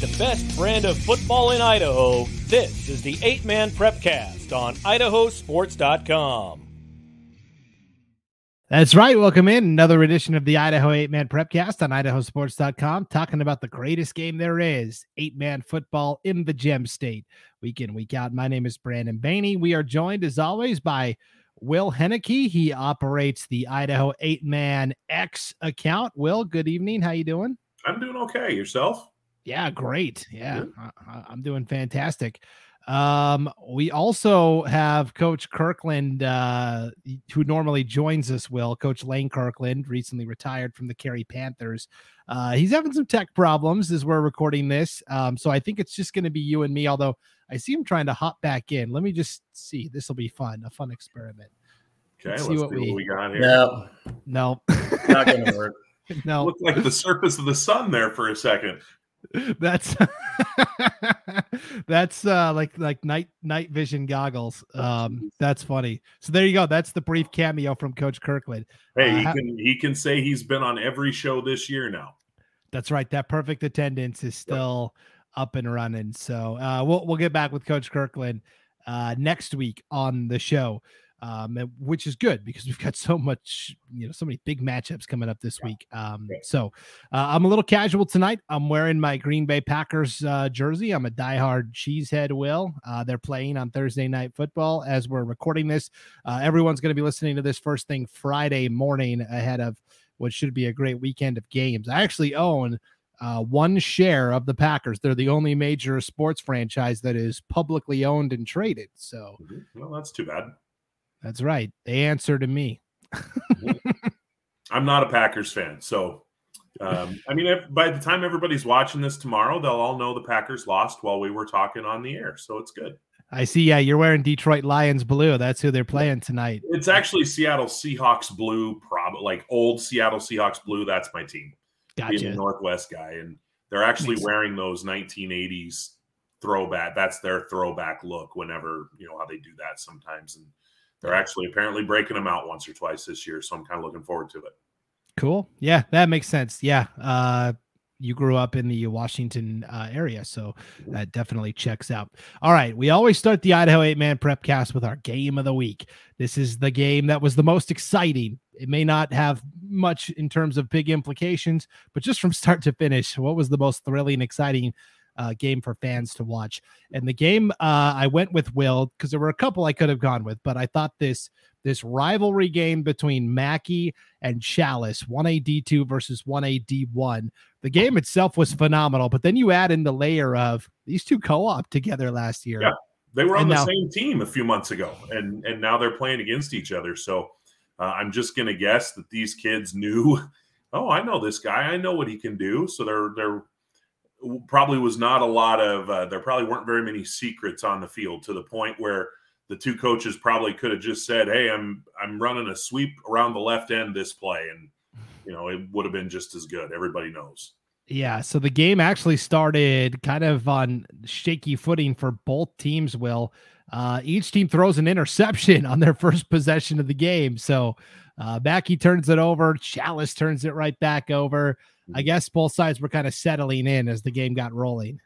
with the best brand of football in Idaho, this is the Eight Man Prepcast on idahosports.com. That's right. Welcome in another edition of the Idaho Eight Man Prepcast on idahosports.com, talking about the greatest game there is eight man football in the Gem State, week in, week out. My name is Brandon Baney. We are joined, as always, by Will Henneke. He operates the Idaho Eight Man X account. Will, good evening. How you doing? I'm doing okay. Yourself? Yeah, great. Yeah, I, I'm doing fantastic. Um, we also have Coach Kirkland, uh, who normally joins us. Will Coach Lane Kirkland recently retired from the Carey Panthers. Uh, he's having some tech problems as we're recording this. Um, so I think it's just going to be you and me. Although I see him trying to hop back in. Let me just see. This will be fun. A fun experiment. Okay, let's, let's see, what, see we, what, we, got here. No, no, not going to work. No, looked like the surface of the sun there for a second. That's that's uh like like night night vision goggles. Um that's funny. So there you go. That's the brief cameo from Coach Kirkland. Hey, uh, he can he can say he's been on every show this year now. That's right. That perfect attendance is still yep. up and running. So uh we'll we'll get back with Coach Kirkland uh next week on the show um, which is good because we've got so much, you know, so many big matchups coming up this yeah. week. Um, so uh, I'm a little casual tonight. I'm wearing my Green Bay Packers uh, jersey. I'm a diehard cheesehead. Will uh, they're playing on Thursday night football as we're recording this. Uh, everyone's going to be listening to this first thing Friday morning ahead of what should be a great weekend of games. I actually own. Uh, one share of the Packers. They're the only major sports franchise that is publicly owned and traded. So, mm-hmm. well, that's too bad. That's right. They answer to me. I'm not a Packers fan, so um, I mean, if, by the time everybody's watching this tomorrow, they'll all know the Packers lost while we were talking on the air, so it's good. I see. Yeah, you're wearing Detroit Lions blue. That's who they're playing tonight. It's actually Seattle Seahawks blue, probably like old Seattle Seahawks blue. That's my team. Gotcha. Being a Northwest guy, and they're actually Makes wearing those 1980s throwback. That's their throwback look. Whenever you know how they do that sometimes, and they're actually apparently breaking them out once or twice this year, so I'm kind of looking forward to it. Cool. Yeah, that makes sense. Yeah. Uh you grew up in the Washington uh, area, so that definitely checks out. All right, we always start the Idaho Eight Man Prepcast with our game of the week. This is the game that was the most exciting. It may not have much in terms of big implications, but just from start to finish, what was the most thrilling, exciting uh, game for fans to watch. And the game uh, I went with Will because there were a couple I could have gone with, but I thought this this rivalry game between Mackay and Challis, 1A D2 versus 1A D1. The game itself was phenomenal, but then you add in the layer of these two co-op together last year. Yeah. They were on and the now, same team a few months ago and and now they're playing against each other. So uh, I'm just going to guess that these kids knew, oh, I know this guy. I know what he can do. So they're they're probably was not a lot of uh, there probably weren't very many secrets on the field to the point where the two coaches probably could have just said hey i'm i'm running a sweep around the left end this play and you know it would have been just as good. Everybody knows. Yeah so the game actually started kind of on shaky footing for both teams will. Uh, each team throws an interception on their first possession of the game. So uh, Mackay turns it over. Challis turns it right back over I guess both sides were kind of settling in as the game got rolling.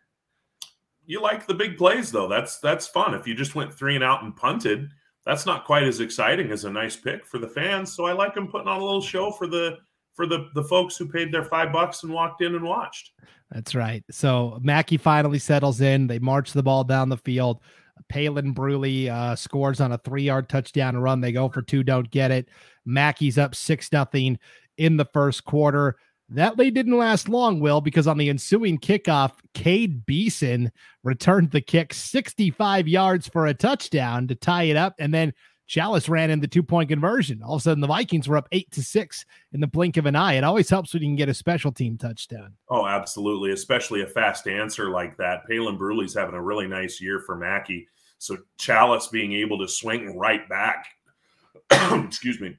You like the big plays though. That's that's fun. If you just went three and out and punted, that's not quite as exciting as a nice pick for the fans. So I like them putting on a little show for the for the the folks who paid their five bucks and walked in and watched. That's right. So Mackay finally settles in. They march the ball down the field. Palin Bruley uh, scores on a three yard touchdown run. They go for two, don't get it. Mackay's up six nothing in the first quarter. That lead didn't last long, Will, because on the ensuing kickoff, Cade Beeson returned the kick 65 yards for a touchdown to tie it up. And then Challis ran in the two point conversion. All of a sudden, the Vikings were up eight to six in the blink of an eye. It always helps when you can get a special team touchdown. Oh, absolutely. Especially a fast answer like that. Palin Bruley's having a really nice year for Mackay. So Challis being able to swing right back, excuse me,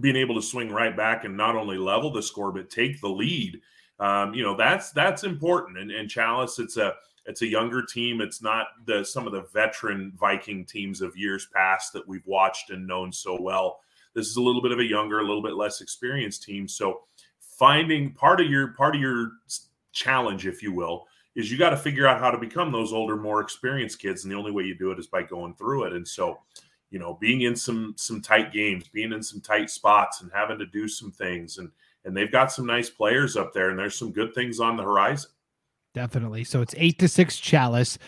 being able to swing right back and not only level the score but take the lead. Um, you know that's that's important. And, and Challis it's a it's a younger team. It's not the some of the veteran viking teams of years past that we've watched and known so well. This is a little bit of a younger a little bit less experienced team. So finding part of your part of your challenge if you will is you got to figure out how to become those older, more experienced kids, and the only way you do it is by going through it. And so, you know, being in some some tight games, being in some tight spots, and having to do some things, and and they've got some nice players up there, and there's some good things on the horizon. Definitely. So it's eight to six Challis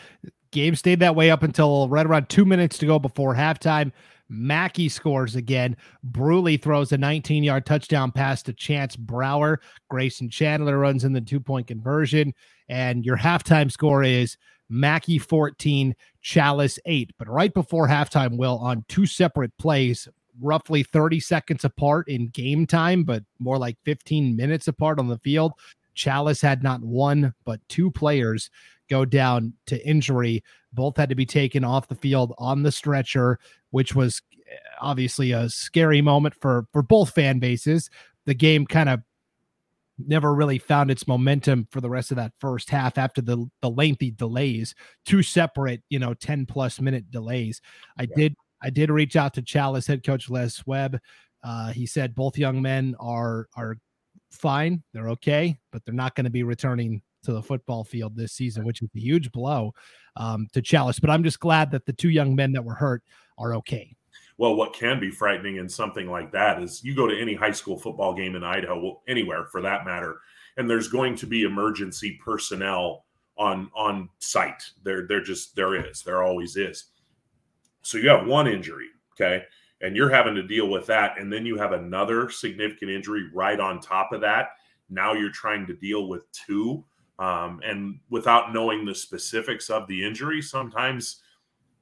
Game stayed that way up until right around two minutes to go before halftime. Mackay scores again. Bruley throws a 19 yard touchdown pass to Chance Brower. Grayson Chandler runs in the two point conversion. And your halftime score is Mackay 14, Challis 8. But right before halftime, Will, on two separate plays, roughly 30 seconds apart in game time, but more like 15 minutes apart on the field, Challis had not one, but two players go down to injury. Both had to be taken off the field on the stretcher, which was eh, obviously a scary moment for for both fan bases. The game kind of never really found its momentum for the rest of that first half after the the lengthy delays, two separate, you know, 10 plus minute delays. I yeah. did I did reach out to Challis head coach Les Webb. Uh, he said both young men are are fine, they're okay, but they're not going to be returning to the football field this season, which is a huge blow um, to Challis. But I'm just glad that the two young men that were hurt are okay. Well, what can be frightening in something like that is you go to any high school football game in Idaho, anywhere for that matter, and there's going to be emergency personnel on on site. There, there just there is, there always is. So you have one injury, okay, and you're having to deal with that, and then you have another significant injury right on top of that. Now you're trying to deal with two um, and without knowing the specifics of the injury, sometimes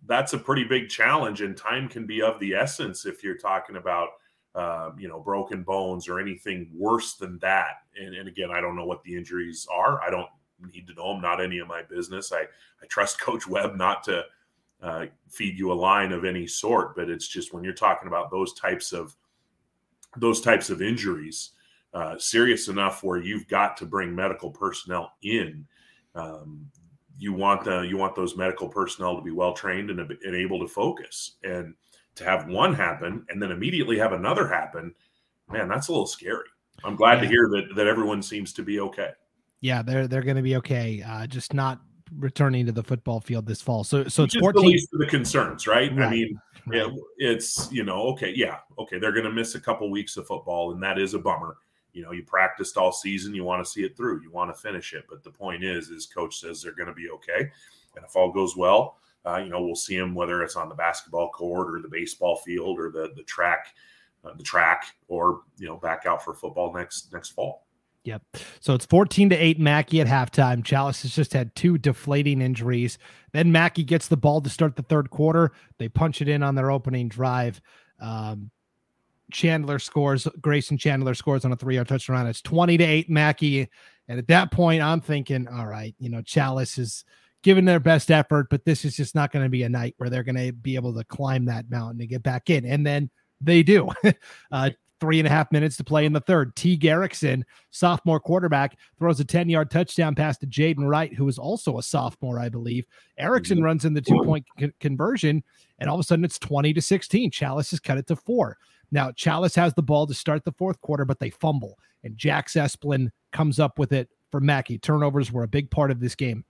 that's a pretty big challenge, and time can be of the essence if you're talking about, uh, you know, broken bones or anything worse than that. And, and, again, I don't know what the injuries are. I don't need to know them. Not any of my business. I I trust Coach Webb not to uh, feed you a line of any sort. But it's just when you're talking about those types of those types of injuries uh, serious enough where you've got to bring medical personnel in. Um, you want the you want those medical personnel to be well trained and, and able to focus. And to have one happen and then immediately have another happen, man, that's a little scary. I'm glad yeah. to hear that that everyone seems to be okay. Yeah, they're they're going to be okay. Uh, just not returning to the football field this fall. So so it's 14 the least of the concerns, right? right. I mean, right. it's you know, okay, yeah, okay, they're going to miss a couple weeks of football and that is a bummer you know, you practiced all season, you want to see it through, you want to finish it. But the point is, is coach says they're going to be okay. And if all goes well, uh, you know, we'll see them whether it's on the basketball court or the baseball field or the the track, uh, the track, or you know, back out for football next next fall. Yep. So it's 14 to 8 Mackay at halftime. Challis has just had two deflating injuries. Then Mackay gets the ball to start the third quarter. They punch it in on their opening drive. Um, Chandler scores, Grayson Chandler scores on a three yard touchdown. It's 20 to 8 Mackay. And at that point, I'm thinking, all right, you know, Challis is giving their best effort, but this is just not going to be a night where they're going to be able to climb that mountain and get back in. And then they do. uh, three and a half minutes to play in the third. T. Garrickson, sophomore quarterback, throws a 10 yard touchdown pass to Jaden Wright, who is also a sophomore, I believe. Erickson mm-hmm. runs in the two point conversion, and all of a sudden it's 20 to 16. Challis has cut it to four. Now, Challis has the ball to start the fourth quarter, but they fumble, and Jack Esplin comes up with it for Mackay. Turnovers were a big part of this game.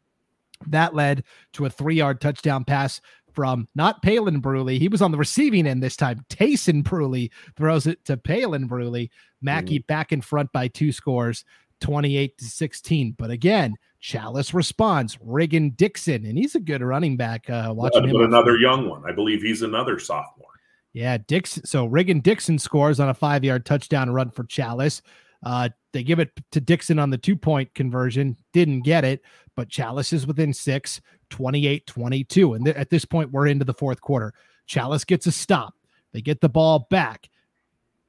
That led to a three yard touchdown pass from not Palin Bruley. He was on the receiving end this time. Tayson Bruley throws it to Palin Bruley. Mackay mm. back in front by two scores, 28 to 16. But again, Challis responds. Riggin Dixon, and he's a good running back. Uh, watching him. another young one. I believe he's another sophomore. Yeah, Dixon. So Riggin Dixon scores on a five yard touchdown run for Challis. Uh, they give it to Dixon on the two point conversion, didn't get it, but Challis is within six, 28 22. And th- at this point, we're into the fourth quarter. Challis gets a stop. They get the ball back.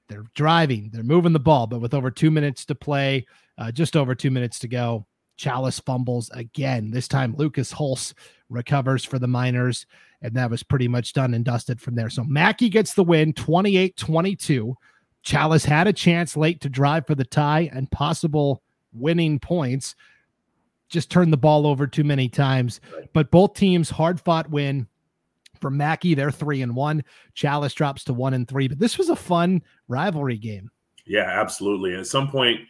They're driving, they're moving the ball, but with over two minutes to play, uh, just over two minutes to go, Challis fumbles again. This time, Lucas Hulse recovers for the Miners and that was pretty much done and dusted from there. So Mackay gets the win 28 22. Challis had a chance late to drive for the tie and possible winning points. Just turned the ball over too many times. But both teams hard fought win. For Mackay, they're three and one. Challis drops to one and three. But this was a fun rivalry game. Yeah, absolutely. At some point,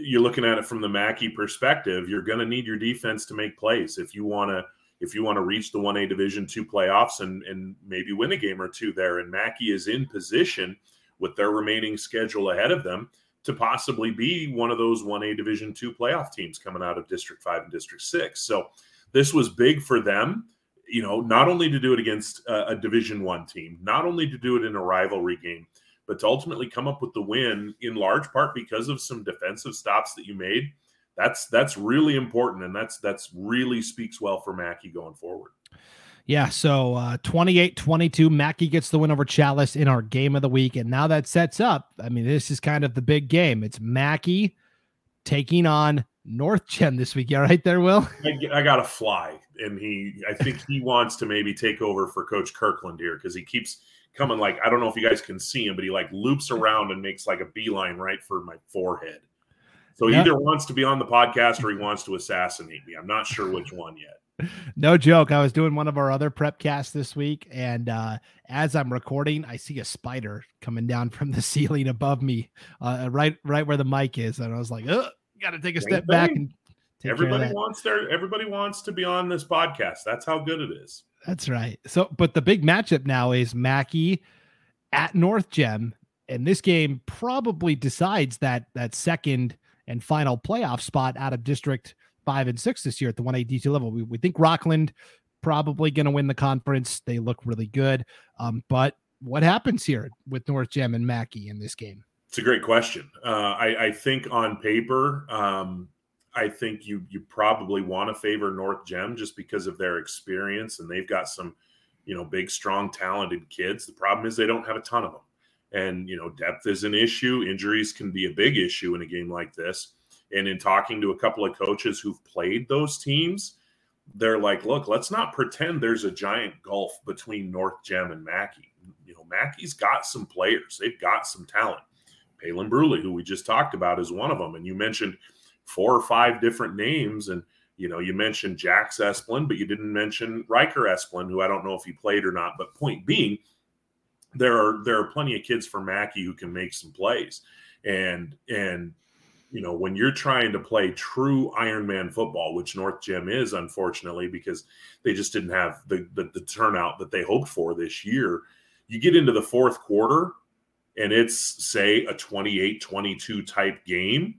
you're looking at it from the Mackay perspective, you're going to need your defense to make plays if you want to if you want to reach the 1A Division 2 playoffs and and maybe win a game or two there and Mackay is in position with their remaining schedule ahead of them to possibly be one of those 1A Division 2 playoff teams coming out of District 5 and District 6. So this was big for them, you know, not only to do it against a, a Division 1 team, not only to do it in a rivalry game, but to ultimately come up with the win in large part because of some defensive stops that you made. That's that's really important, and that's that's really speaks well for Mackay going forward. Yeah, so uh 28-22, Mackay gets the win over Challis in our game of the week. And now that sets up, I mean, this is kind of the big game. It's Mackay taking on North Gem this week. You all right there, Will? I, I got to fly. And he, I think he wants to maybe take over for Coach Kirkland here because he keeps coming like I don't know if you guys can see him, but he like loops around and makes like a beeline right for my forehead. So he either wants to be on the podcast or he wants to assassinate me. I'm not sure which one yet. No joke. I was doing one of our other prep casts this week, and uh, as I'm recording, I see a spider coming down from the ceiling above me, uh, right right where the mic is, and I was like, "Ugh, got to take a step back and." everybody wants their everybody wants to be on this podcast. That's how good it is. That's right. So, but the big matchup now is Mackay at North Gem, and this game probably decides that that second and final playoff spot out of District Five and Six this year at the one A D two level. We, we think Rockland probably going to win the conference. They look really good, um, but what happens here with North Gem and Mackay in this game? It's a great question. Uh, I, I, think on paper, um, I think you you probably want to favor North Gem just because of their experience and they've got some, you know, big, strong, talented kids. The problem is they don't have a ton of them. And, you know, depth is an issue. Injuries can be a big issue in a game like this. And in talking to a couple of coaches who've played those teams, they're like, look, let's not pretend there's a giant gulf between North Gem and Mackay. You know, Mackay's got some players, they've got some talent. Palin Bruley, who we just talked about, is one of them. And you mentioned four or five different names. And, you know, you mentioned Jax Esplin, but you didn't mention Riker Esplin, who I don't know if he played or not. But point being, there are there are plenty of kids for Mackay who can make some plays. And and you know, when you're trying to play true Ironman football, which North Gem is, unfortunately, because they just didn't have the, the, the turnout that they hoped for this year, you get into the fourth quarter and it's, say, a 28 22 type game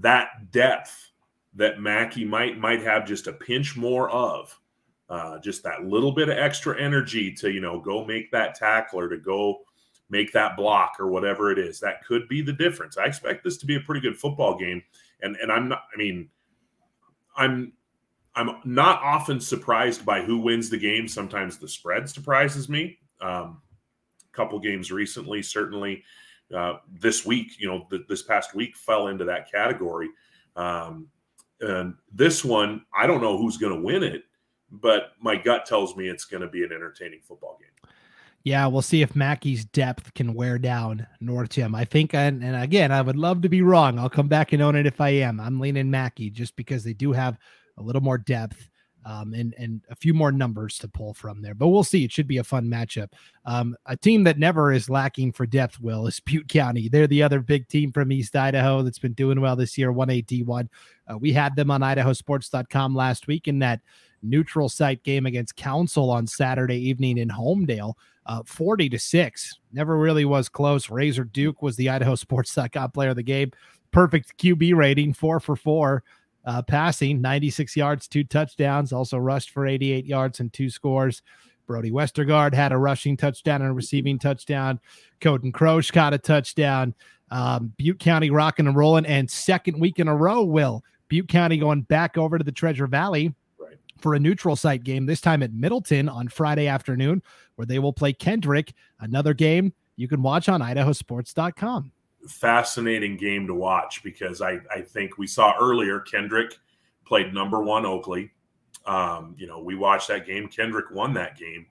that depth that Mackay might might have just a pinch more of, uh, just that little bit of extra energy to you know go make that tackle or to go make that block or whatever it is. That could be the difference. I expect this to be a pretty good football game, and and I'm not. I mean, I'm I'm not often surprised by who wins the game. Sometimes the spread surprises me. Um, a couple games recently, certainly uh, this week, you know, th- this past week fell into that category. Um, and this one, I don't know who's going to win it, but my gut tells me it's going to be an entertaining football game. Yeah, we'll see if Mackay's depth can wear down North Gem. I think, and, and again, I would love to be wrong. I'll come back and own it if I am. I'm leaning Mackay just because they do have a little more depth um, and and a few more numbers to pull from there. But we'll see. It should be a fun matchup. Um, a team that never is lacking for depth. Will is Butte County. They're the other big team from East Idaho that's been doing well this year. One eighty one. Uh, we had them on IdahoSports.com last week in that neutral site game against Council on Saturday evening in Homedale. Uh, 40 to 6. Never really was close. Razor Duke was the IdahoSports.com player of the game. Perfect QB rating, four for four uh, passing 96 yards, two touchdowns, also rushed for 88 yards and two scores. Brody Westergaard had a rushing touchdown and a receiving touchdown. Coden Croche caught a touchdown. Um, Butte County rocking and rolling, and second week in a row, will Butte County going back over to the Treasure Valley right. for a neutral site game, this time at Middleton on Friday afternoon, where they will play Kendrick. Another game you can watch on idahosports.com fascinating game to watch because I, I think we saw earlier Kendrick played number one Oakley. Um, you know, we watched that game. Kendrick won that game.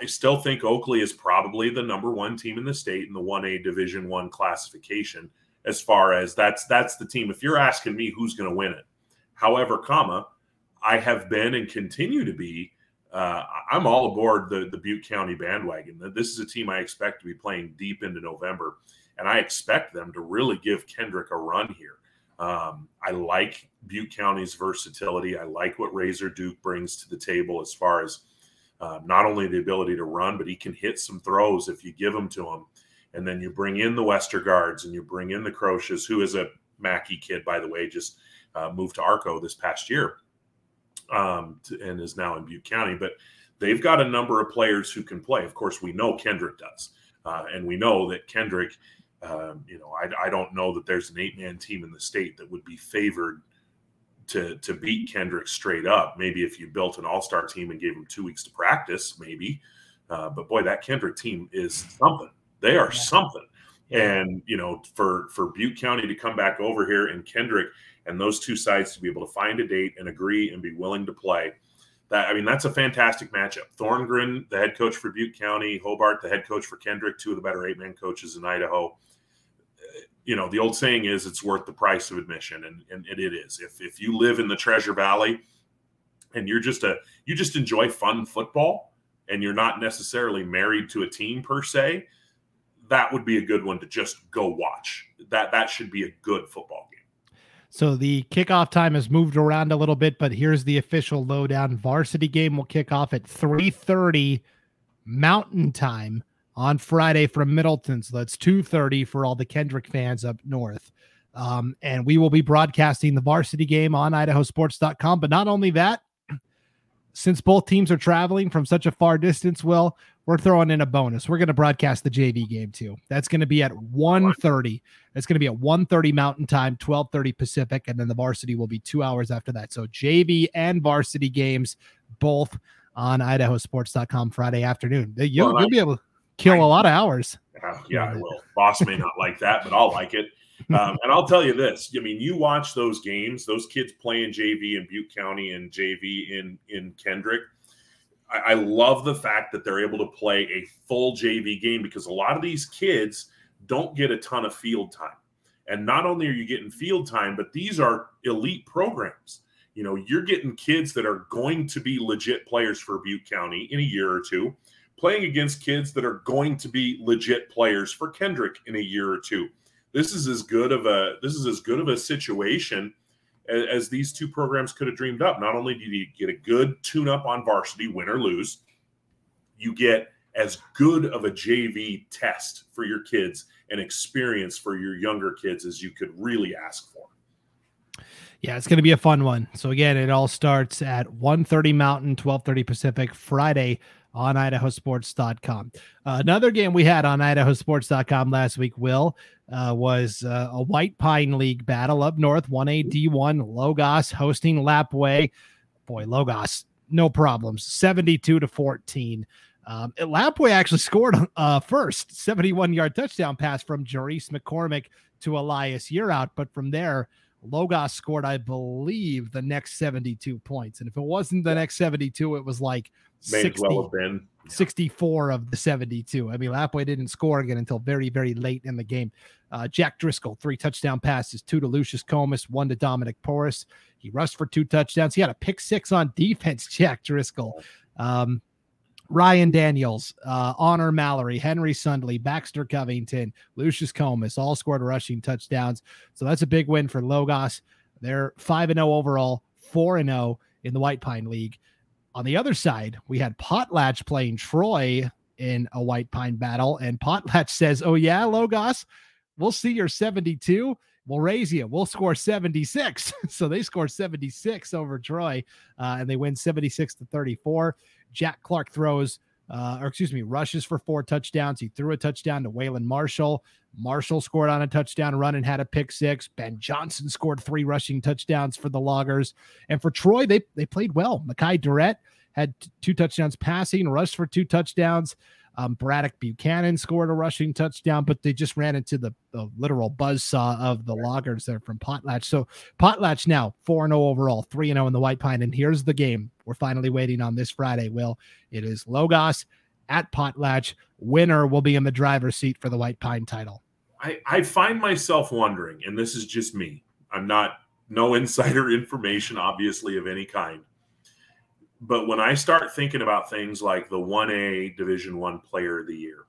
I still think Oakley is probably the number one team in the state in the 1A Division One classification. As far as that's that's the team. If you're asking me who's going to win it, however, comma, I have been and continue to be. Uh, I'm all aboard the the Butte County bandwagon. This is a team I expect to be playing deep into November and I expect them to really give Kendrick a run here. Um, I like Butte County's versatility. I like what Razor Duke brings to the table as far as uh, not only the ability to run, but he can hit some throws if you give them to him. And then you bring in the Westergaards and you bring in the Croches, who is a Mackay kid, by the way, just uh, moved to Arco this past year um, to, and is now in Butte County. But they've got a number of players who can play. Of course, we know Kendrick does. Uh, and we know that Kendrick, um, you know, I, I, don't know that there's an eight man team in the state that would be favored to to beat Kendrick straight up. Maybe if you built an all star team and gave him two weeks to practice, maybe. Uh, but boy, that Kendrick team is something. They are yeah. something. And you know, for for Butte County to come back over here and Kendrick and those two sides to be able to find a date and agree and be willing to play that I mean that's a fantastic matchup. Thorngren, the head coach for Butte County, Hobart, the head coach for Kendrick, two of the better eight man coaches in Idaho. You know, the old saying is it's worth the price of admission, and, and it, is. If if you live in the Treasure Valley and you're just a you just enjoy fun football and you're not necessarily married to a team per se, that would be a good one to just go watch. That that should be a good football game. So the kickoff time has moved around a little bit, but here's the official lowdown. Varsity game will kick off at 3:30 Mountain Time on Friday from Middleton. So that's 2:30 for all the Kendrick fans up north. Um, and we will be broadcasting the varsity game on idahosports.com. But not only that, since both teams are traveling from such a far distance, Will, we're throwing in a bonus. We're going to broadcast the JV game too. That's going to be at 1.30. It's going to be at 1.30 Mountain Time, 12.30 Pacific, and then the varsity will be two hours after that. So JV and varsity games both on idahosports.com Friday afternoon. You'll, well, you'll be able to kill I, a lot of hours. Uh, yeah, I will. Boss may not like that, but I'll like it. Um, and I'll tell you this: I mean, you watch those games; those kids playing JV in Butte County and JV in in Kendrick – I, I love the fact that they're able to play a full JV game because a lot of these kids don't get a ton of field time. And not only are you getting field time, but these are elite programs. You know, you're getting kids that are going to be legit players for Butte County in a year or two, playing against kids that are going to be legit players for Kendrick in a year or two. This is as good of a this is as good of a situation as, as these two programs could have dreamed up. Not only do you get a good tune up on varsity, win or lose, you get as good of a JV test for your kids and experience for your younger kids as you could really ask for. Yeah, it's going to be a fun one. So again, it all starts at 1:30 Mountain, 12:30 Pacific, Friday on idahosports.com. Uh, another game we had on idahosports.com last week, Will, uh, was uh, a White Pine League battle up north, 1A D1, Logos hosting Lapwai. Boy, Logos, no problems, 72 to 14. Um, Lapwai actually scored uh, first 71 yard touchdown pass from Jerice McCormick to Elias Yearout, but from there, Logos scored, I believe, the next 72 points. And if it wasn't the next 72, it was like May 60, well have been. 64 of the 72. I mean, Lapwai didn't score again until very, very late in the game. Uh, Jack Driscoll, three touchdown passes, two to Lucius Comus, one to Dominic Porras. He rushed for two touchdowns. He had a pick six on defense, Jack Driscoll. Um, Ryan Daniels, uh, Honor Mallory, Henry Sundley, Baxter Covington, Lucius Comus all scored rushing touchdowns. So that's a big win for Logos. They're 5 and 0 overall, 4 and 0 in the White Pine League. On the other side, we had Potlatch playing Troy in a White Pine battle, and Potlatch says, Oh, yeah, Logos, we'll see your 72. We'll raise you. We'll score 76. so they score 76 over Troy, uh, and they win 76 to 34. Jack Clark throws, uh, or excuse me, rushes for four touchdowns. He threw a touchdown to Waylon Marshall. Marshall scored on a touchdown run and had a pick six. Ben Johnson scored three rushing touchdowns for the Loggers. And for Troy, they they played well. Makai Durrett had t- two touchdowns passing, rushed for two touchdowns. Um, Braddock Buchanan scored a rushing touchdown, but they just ran into the, the literal buzz saw of the loggers there from Potlatch. So Potlatch now 4 0 overall, 3 0 in the White Pine. And here's the game we're finally waiting on this Friday, Will. It is Logos at Potlatch. Winner will be in the driver's seat for the White Pine title. I, I find myself wondering, and this is just me, I'm not no insider information, obviously, of any kind but when I start thinking about things like the 1A Division 1 player of the year,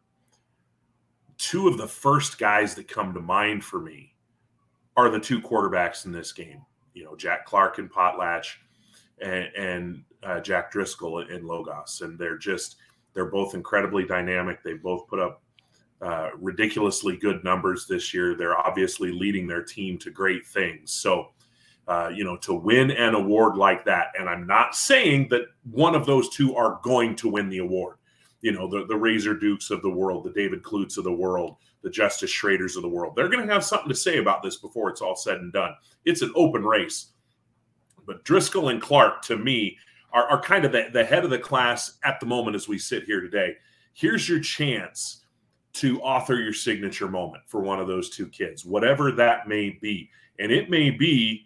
two of the first guys that come to mind for me are the two quarterbacks in this game. You know, Jack Clark and Potlatch, and, and uh, Jack Driscoll and Logos, and they're just they're both incredibly dynamic. They both put up uh, ridiculously good numbers this year. They're obviously leading their team to great things. So, uh, you know, to win an award like that, and I'm not saying that one of those two are going to win the award. You know, the, the Razor Dukes of the world, the David Klutz of the world, the Justice Schraders of the world. They're going to have something to say about this before it's all said and done. It's an open race. But Driscoll and Clark, to me, are, are kind of the, the head of the class at the moment as we sit here today. Here's your chance to author your signature moment for one of those two kids, whatever that may be. And it may be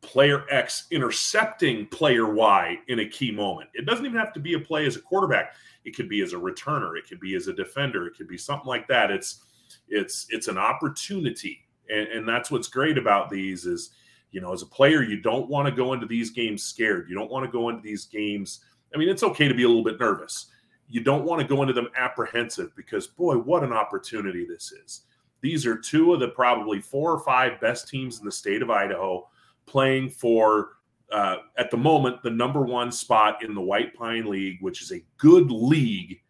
player X intercepting player Y in a key moment. It doesn't even have to be a play as a quarterback. It could be as a returner, it could be as a defender, it could be something like that. It's it's it's an opportunity. And, and that's what's great about these is you know, as a player, you don't want to go into these games scared. You don't want to go into these games. I mean, it's okay to be a little bit nervous. You don't want to go into them apprehensive because, boy, what an opportunity this is. These are two of the probably four or five best teams in the state of Idaho playing for, uh, at the moment, the number one spot in the White Pine League, which is a good league.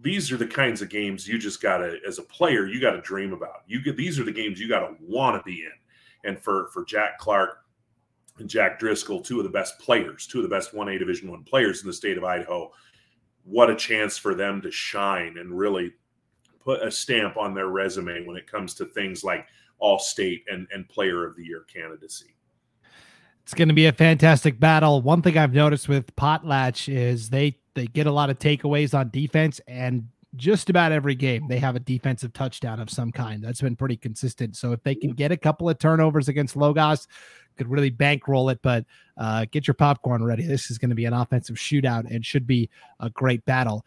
These are the kinds of games you just got to, as a player, you got to dream about. You get these are the games you got to want to be in and for for Jack Clark and Jack Driscoll, two of the best players, two of the best 1A Division One players in the state of Idaho. What a chance for them to shine and really put a stamp on their resume when it comes to things like all state and, and player of the year candidacy. It's going to be a fantastic battle. One thing I've noticed with Potlatch is they they get a lot of takeaways on defense and just about every game they have a defensive touchdown of some kind. That's been pretty consistent. So if they can get a couple of turnovers against Logos, could really bankroll it. But uh, get your popcorn ready. This is going to be an offensive shootout and should be a great battle.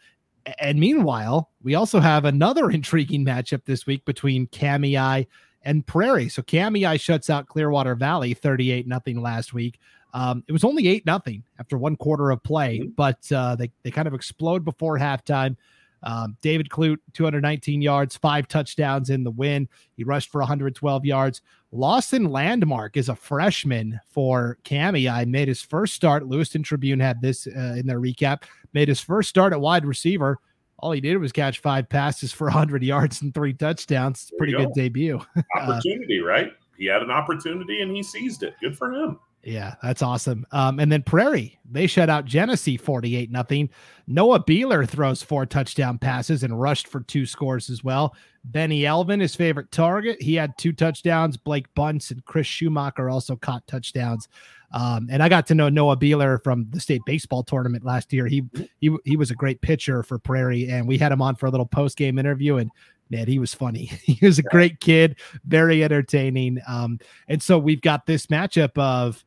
And meanwhile, we also have another intriguing matchup this week between Kamiah and Prairie. So Kamiah shuts out Clearwater Valley 38 nothing last week. Um, it was only 8 nothing after one quarter of play, mm-hmm. but uh, they, they kind of explode before halftime. Um, David Clute, 219 yards, five touchdowns in the win. He rushed for 112 yards. Lawson Landmark is a freshman for Kamiah Made his first start. Lewiston Tribune had this uh, in their recap. Made his first start at wide receiver. All he did was catch five passes for 100 yards and three touchdowns. Pretty good debut. Opportunity, right? He had an opportunity and he seized it. Good for him. Yeah, that's awesome. Um, and then Prairie, they shut out Genesee 48 nothing. Noah Beeler throws four touchdown passes and rushed for two scores as well. Benny Elvin, his favorite target, he had two touchdowns. Blake Bunce and Chris Schumacher also caught touchdowns. Um, and I got to know Noah Beeler from the state baseball tournament last year. He he he was a great pitcher for Prairie, and we had him on for a little post game interview. And man, he was funny. he was a great kid, very entertaining. Um, and so we've got this matchup of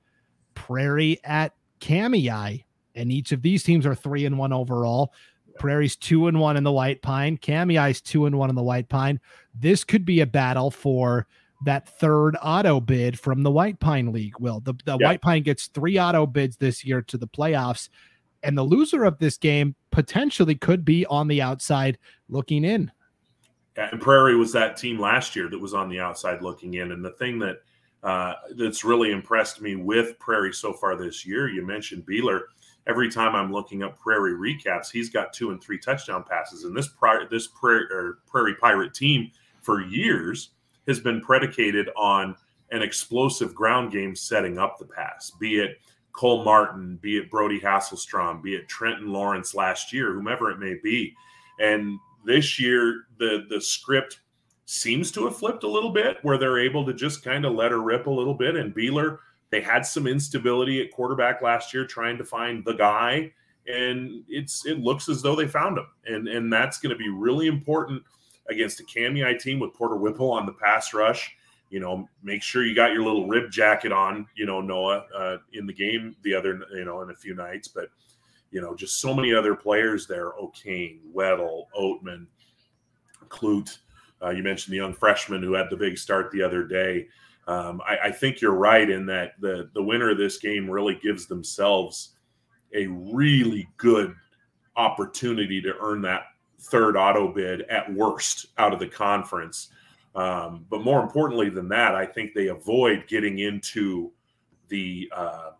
Prairie at Kamiah. And each of these teams are three and one overall. Prairie's two and one in the White Pine. Kamiah's two and one in the White Pine. This could be a battle for that third auto bid from the White Pine League. Will the, the yeah. White Pine gets three auto bids this year to the playoffs, and the loser of this game potentially could be on the outside looking in. And Prairie was that team last year that was on the outside looking in. And the thing that uh, that's really impressed me with Prairie so far this year. You mentioned Beeler. Every time I'm looking up Prairie recaps, he's got two and three touchdown passes. And this prior, this Prairie, Prairie Pirate team for years has been predicated on an explosive ground game setting up the pass, be it Cole Martin, be it Brody Hasselstrom, be it Trenton Lawrence last year, whomever it may be. And this year, the the script seems to have flipped a little bit where they're able to just kind of let her rip a little bit. And Beeler, they had some instability at quarterback last year trying to find the guy. And it's it looks as though they found him. And and that's going to be really important against a Kamiah team with Porter Whipple on the pass rush. You know, make sure you got your little rib jacket on, you know, Noah, uh, in the game the other, you know, in a few nights. But, you know, just so many other players there O'Kane, Weddle, Oatman, Clute uh, you mentioned the young freshman who had the big start the other day. Um, I, I, think you're right in that the the winner of this game really gives themselves a really good opportunity to earn that third auto bid at worst out of the conference. Um, but more importantly than that, I think they avoid getting into the uh,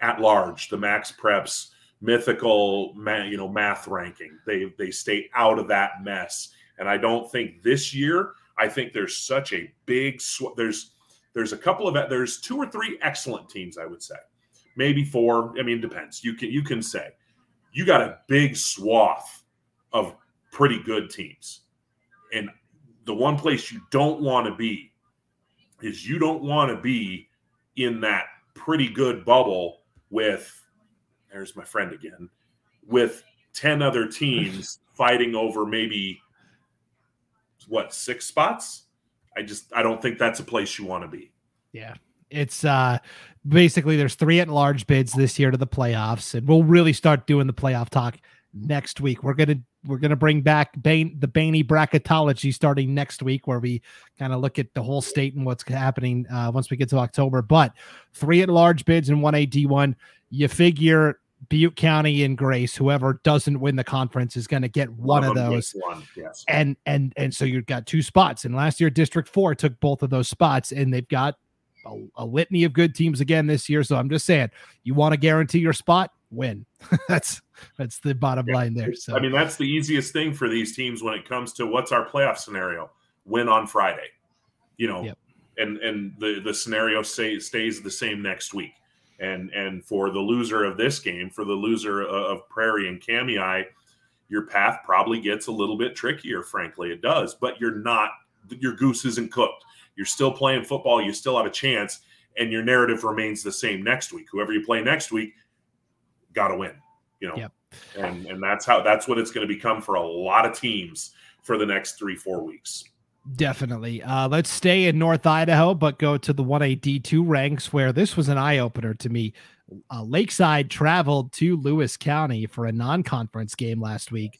at large, the max preps mythical, you know, math ranking. They they stay out of that mess. And I don't think this year. I think there's such a big sw- there's there's a couple of there's two or three excellent teams. I would say, maybe four. I mean, depends. You can you can say you got a big swath of pretty good teams, and the one place you don't want to be is you don't want to be in that pretty good bubble with there's my friend again with 10 other teams fighting over maybe what six spots? I just i don't think that's a place you want to be. Yeah it's uh basically there's three at large bids this year to the playoffs and we'll really start doing the playoff talk next week. We're gonna we're gonna bring back Bain, the Baney bracketology starting next week where we kind of look at the whole state and what's happening uh, once we get to october but three at large bids and one ad1 you figure Butte County and Grace, whoever doesn't win the conference is going to get one, one of those. One, yes. And and and so you've got two spots. And last year, District Four took both of those spots, and they've got a, a litany of good teams again this year. So I'm just saying, you want to guarantee your spot, win. that's that's the bottom yeah. line there. So I mean, that's the easiest thing for these teams when it comes to what's our playoff scenario. Win on Friday, you know, yep. and and the the scenario say, stays the same next week and and for the loser of this game, for the loser of Prairie and Kamiah, your path probably gets a little bit trickier. Frankly, it does. But you're not your goose isn't cooked. You're still playing football. You still have a chance, and your narrative remains the same next week. Whoever you play next week, got to win. You know, yep. and and that's how that's what it's going to become for a lot of teams for the next three four weeks. Definitely. Uh, let's stay in North Idaho, but go to the 1A D2 ranks where this was an eye opener to me. Uh, Lakeside traveled to Lewis County for a non conference game last week.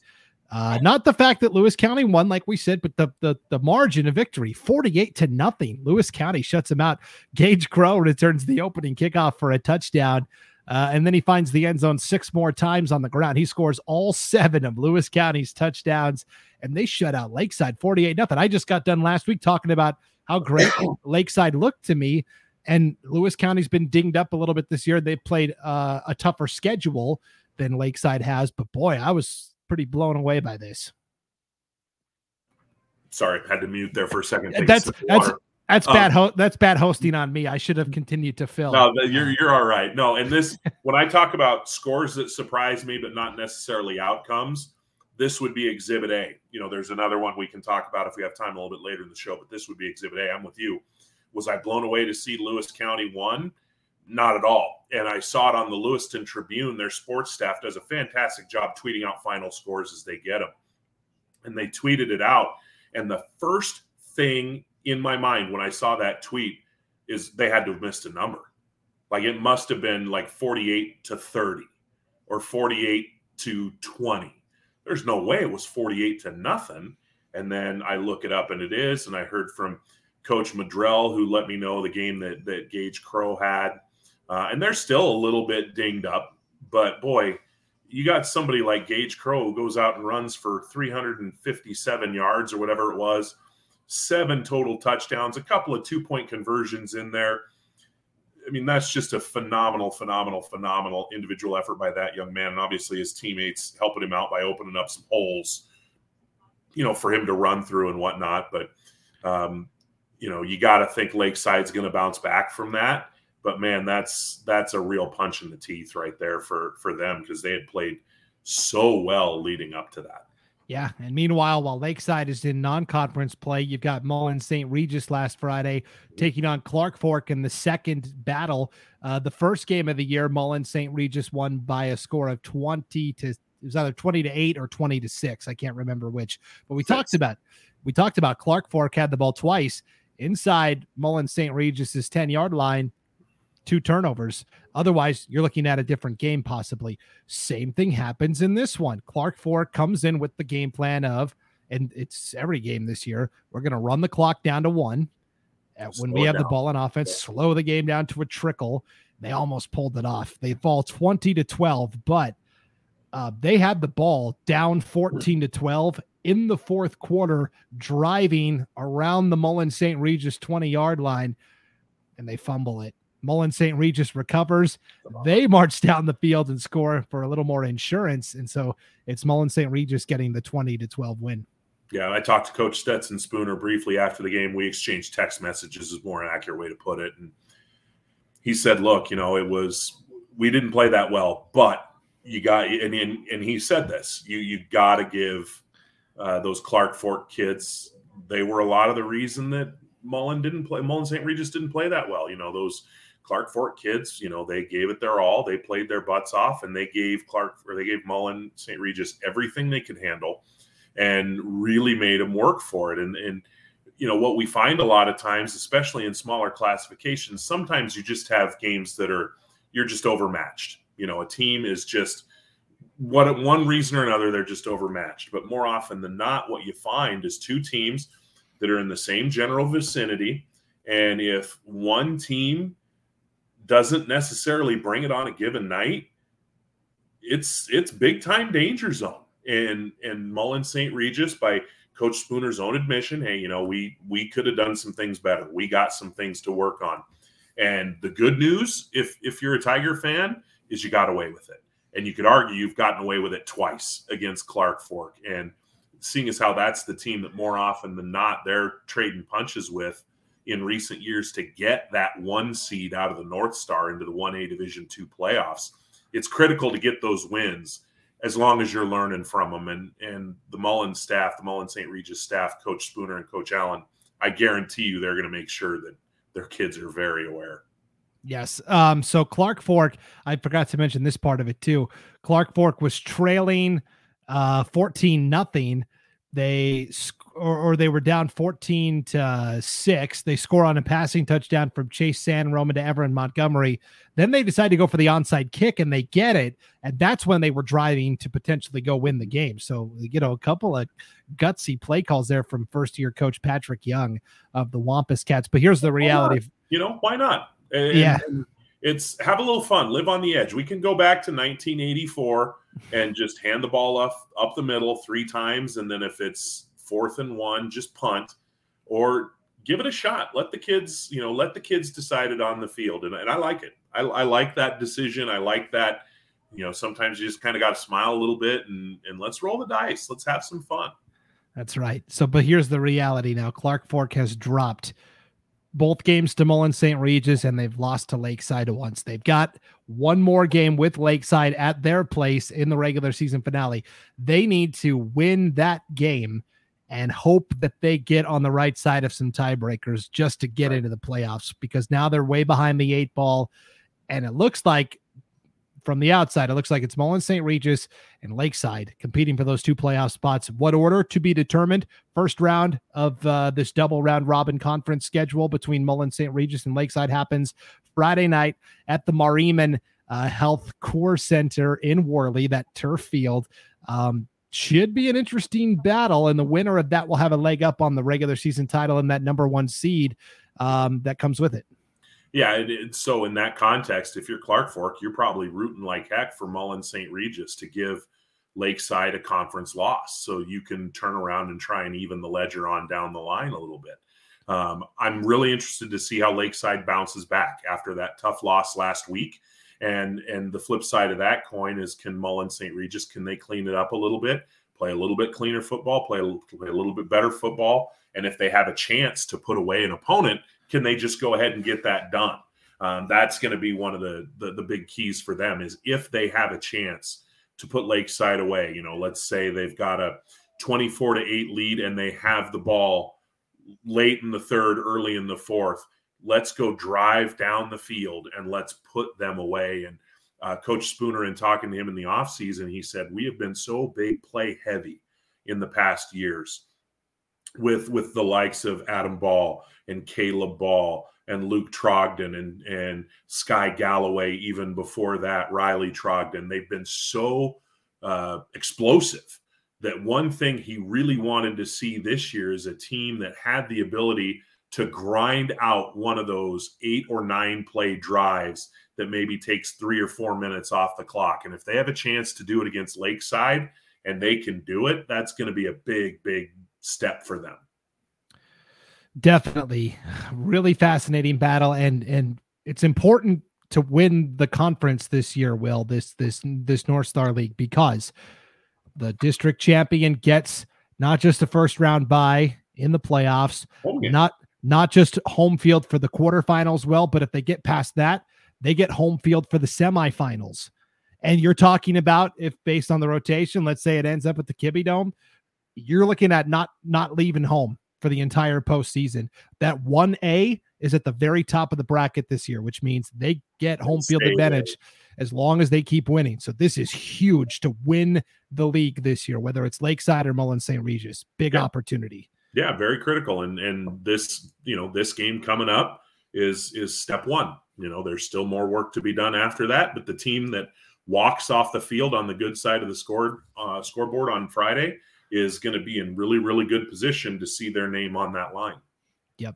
Uh, not the fact that Lewis County won, like we said, but the, the the margin of victory, 48 to nothing. Lewis County shuts them out. Gage Crow returns the opening kickoff for a touchdown. Uh, and then he finds the end zone six more times on the ground. He scores all seven of Lewis County's touchdowns, and they shut out Lakeside 48 nothing. I just got done last week talking about how great Lakeside looked to me. And Lewis County's been dinged up a little bit this year. They played uh, a tougher schedule than Lakeside has, but boy, I was pretty blown away by this. Sorry, had to mute there for a second. That's that's that's um, bad. Ho- that's bad hosting on me. I should have continued to fill. No, you're you're all right. No, and this when I talk about scores that surprise me, but not necessarily outcomes, this would be Exhibit A. You know, there's another one we can talk about if we have time a little bit later in the show, but this would be Exhibit A. I'm with you. Was I blown away to see Lewis County won? Not at all. And I saw it on the Lewiston Tribune. Their sports staff does a fantastic job tweeting out final scores as they get them, and they tweeted it out. And the first thing in my mind when I saw that tweet is they had to have missed a number. Like it must have been like 48 to 30 or 48 to 20. There's no way it was 48 to nothing. And then I look it up and it is. And I heard from Coach Madrell, who let me know the game that, that Gage Crow had. Uh, and they're still a little bit dinged up. But boy, you got somebody like Gage Crow who goes out and runs for 357 yards or whatever it was seven total touchdowns, a couple of two point conversions in there. I mean, that's just a phenomenal, phenomenal, phenomenal individual effort by that young man. And obviously, his teammates helping him out by opening up some holes, you know, for him to run through and whatnot. But, um, you know, you got to think Lakeside's going to bounce back from that. But man, that's that's a real punch in the teeth right there for for them because they had played so well leading up to that. Yeah. And meanwhile, while Lakeside is in non conference play, you've got Mullan St. Regis last Friday taking on Clark Fork in the second battle. Uh, the first game of the year, Mullan St. Regis won by a score of 20 to, it was either 20 to 8 or 20 to 6. I can't remember which. But we Six. talked about, we talked about Clark Fork had the ball twice inside Mullan St. Regis's 10 yard line two turnovers. Otherwise, you're looking at a different game possibly. Same thing happens in this one. Clark Fork comes in with the game plan of, and it's every game this year, we're going to run the clock down to one. when we have down. the ball on offense, yeah. slow the game down to a trickle. They almost pulled it off. They fall 20 to 12, but uh, they had the ball down 14 to 12 in the fourth quarter, driving around the Mullan St. Regis 20 yard line, and they fumble it. Mullan St. Regis recovers. They march down the field and score for a little more insurance. And so it's Mullan St. Regis getting the 20 to 12 win. Yeah, I talked to Coach Stetson Spooner briefly after the game. We exchanged text messages, is more an accurate way to put it. And he said, "Look, you know, it was we didn't play that well, but you got and and, and he said this: you you got to give uh, those Clark Fork kids. They were a lot of the reason that Mullan didn't play. Mullan St. Regis didn't play that well. You know, those Clark Fork kids, you know, they gave it their all. They played their butts off, and they gave Clark or they gave Mullan St. Regis everything they could handle." and really made them work for it. And, and you know what we find a lot of times, especially in smaller classifications, sometimes you just have games that are you're just overmatched. You know, a team is just what one reason or another they're just overmatched. But more often than not, what you find is two teams that are in the same general vicinity, and if one team doesn't necessarily bring it on a given night, it's it's big time danger zone and and Mullan St. Regis by Coach Spooner's own admission, hey, you know, we we could have done some things better. We got some things to work on. And the good news, if if you're a Tiger fan, is you got away with it. And you could argue you've gotten away with it twice against Clark Fork. And seeing as how that's the team that more often than not they're trading punches with in recent years to get that one seed out of the North Star into the 1A Division two playoffs, it's critical to get those wins as long as you're learning from them. And and the Mullan staff, the Mullan St. Regis staff, Coach Spooner and Coach Allen, I guarantee you they're going to make sure that their kids are very aware. Yes. Um, so Clark Fork, I forgot to mention this part of it too. Clark Fork was trailing uh 14 nothing. They or, or they were down 14 to 6. They score on a passing touchdown from Chase San Roman to Everett Montgomery. Then they decide to go for the onside kick and they get it. And that's when they were driving to potentially go win the game. So, you know, a couple of gutsy play calls there from first year coach Patrick Young of the Wampus Cats. But here's the reality. You know, why not? And, yeah. it's have a little fun, live on the edge. We can go back to 1984 and just hand the ball up up the middle three times, and then if it's fourth and one, just punt, or give it a shot. Let the kids, you know, let the kids decide it on the field. And, and I like it. I, I like that decision. I like that. You know, sometimes you just kind of got to smile a little bit and and let's roll the dice. Let's have some fun. That's right. So, but here's the reality now. Clark Fork has dropped both games to Mullan St. Regis and they've lost to Lakeside once. They've got one more game with Lakeside at their place in the regular season finale. They need to win that game and hope that they get on the right side of some tiebreakers just to get right. into the playoffs because now they're way behind the eight ball. And it looks like from the outside, it looks like it's Mullan St. Regis and Lakeside competing for those two playoff spots. What order to be determined? First round of uh, this double round robin conference schedule between Mullan St. Regis and Lakeside happens Friday night at the Mariman uh, Health Core Center in Worley, that turf field. Um, should be an interesting battle, and the winner of that will have a leg up on the regular season title and that number one seed um, that comes with it. Yeah, it, it, so in that context, if you're Clark Fork, you're probably rooting like heck for Mullan St. Regis to give Lakeside a conference loss, so you can turn around and try and even the ledger on down the line a little bit. Um, I'm really interested to see how Lakeside bounces back after that tough loss last week. And and the flip side of that coin is can Mullan St. Regis can they clean it up a little bit, play a little bit cleaner football, play a, play a little bit better football, and if they have a chance to put away an opponent, can they just go ahead and get that done? Um, that's going to be one of the, the the big keys for them is if they have a chance to put Lakeside away. You know, let's say they've got a 24 to 8 lead and they have the ball late in the third, early in the fourth let's go drive down the field and let's put them away. And uh, Coach Spooner, in talking to him in the offseason, he said, We have been so big play heavy in the past years with with the likes of Adam Ball and Caleb Ball and Luke Trogdon and and Sky Galloway even before that Riley Trogdon they've been so uh, explosive that one thing he really wanted to see this year is a team that had the ability to grind out one of those eight or nine play drives that maybe takes three or four minutes off the clock. And if they have a chance to do it against Lakeside and they can do it, that's going to be a big, big step for them. Definitely, really fascinating battle, and and it's important to win the conference this year. Will this this this North Star League because the district champion gets not just a first round bye in the playoffs, oh, yeah. not not just home field for the quarterfinals. Well, but if they get past that, they get home field for the semifinals. And you're talking about if based on the rotation, let's say it ends up at the Kibbie Dome, you're looking at not not leaving home for the entire postseason. That one A is at the very top of the bracket this year, which means they get home field advantage as long as they keep winning. So this is huge to win the league this year, whether it's Lakeside or Mullan St. Regis. Big yeah. opportunity. Yeah, very critical. And and this, you know, this game coming up is is step one. You know, there's still more work to be done after that, but the team that walks off the field on the good side of the score uh, scoreboard on Friday is going to be in really really good position to see their name on that line. Yep.